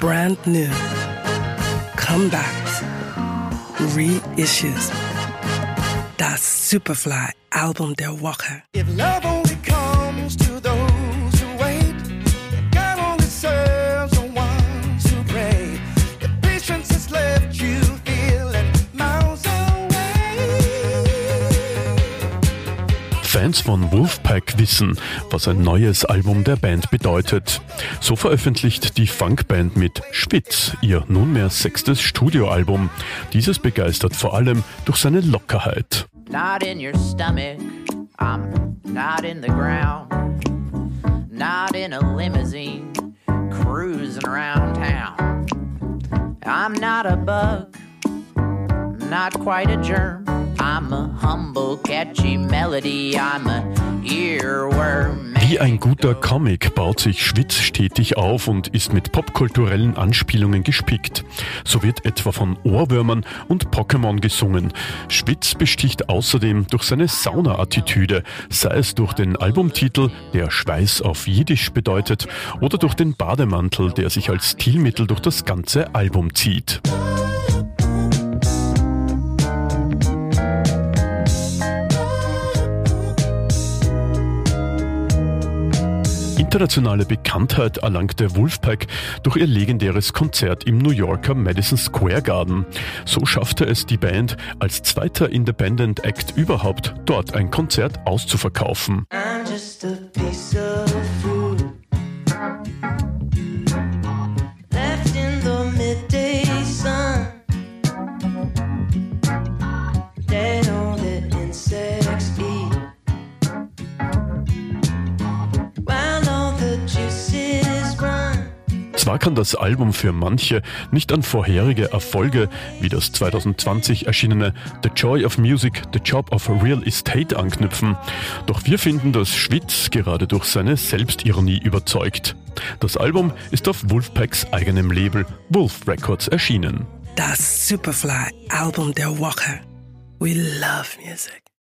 brand new, comebacks, reissues. That Superfly Album der Woche. Fans von Wolfpack wissen, was ein neues Album der Band bedeutet. So veröffentlicht die Funkband mit Spitz ihr nunmehr sechstes Studioalbum. Dieses begeistert vor allem durch seine Lockerheit. Not in your stomach, I'm not in the ground, not in a limousine, cruising around town. I'm not a bug, not quite a germ. Wie ein guter Comic baut sich Schwitz stetig auf und ist mit popkulturellen Anspielungen gespickt. So wird etwa von Ohrwürmern und Pokémon gesungen. Schwitz besticht außerdem durch seine Sauna-Attitüde, sei es durch den Albumtitel, der Schweiß auf Jiddisch bedeutet, oder durch den Bademantel, der sich als Stilmittel durch das ganze Album zieht. Internationale Bekanntheit erlangte Wolfpack durch ihr legendäres Konzert im New Yorker Madison Square Garden. So schaffte es die Band als zweiter Independent Act überhaupt, dort ein Konzert auszuverkaufen. I'm just a piece of Zwar kann das Album für manche nicht an vorherige Erfolge wie das 2020 erschienene The Joy of Music, The Job of Real Estate anknüpfen, doch wir finden, dass Schwitz gerade durch seine Selbstironie überzeugt. Das Album ist auf Wolfpacks eigenem Label Wolf Records erschienen. Das Superfly Album der Woche. We love music.